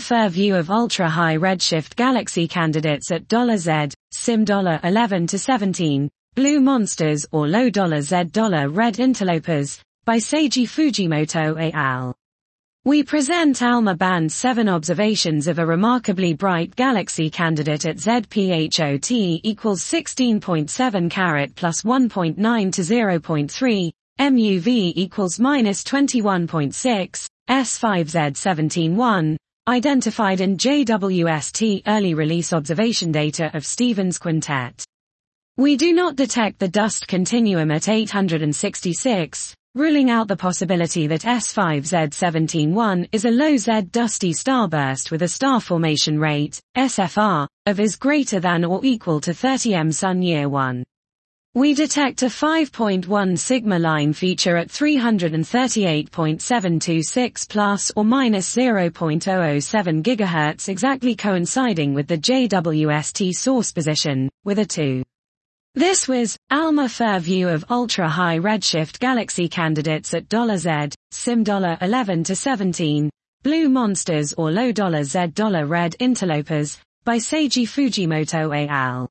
FIR view of ultra-high redshift galaxy candidates at $Z, SIM $11 to 17, Blue Monsters or Low $Z Red Interlopers, by Seiji Fujimoto et al. We present ALMA Band 7 observations of a remarkably bright galaxy candidate at ZPHOT equals 16.7 carat plus 1.9 to 0.3, MUV equals minus 21.6, S5Z171, identified in JWST early release observation data of Stephen's Quintet. We do not detect the dust continuum at 866, ruling out the possibility that S5Z171 is a low Z dusty starburst with a star formation rate, SFR, of is greater than or equal to 30 M Sun year 1. We detect a 5.1 sigma line feature at 338.726 plus or minus 0.007 GHz exactly coinciding with the JWST source position, with a 2. This was ALMA FIR view of ultra-high redshift galaxy candidates at $Z, SIM $11 to 17, Blue Monsters or Low $Z Red Interlopers, by Seiji Fujimoto et al.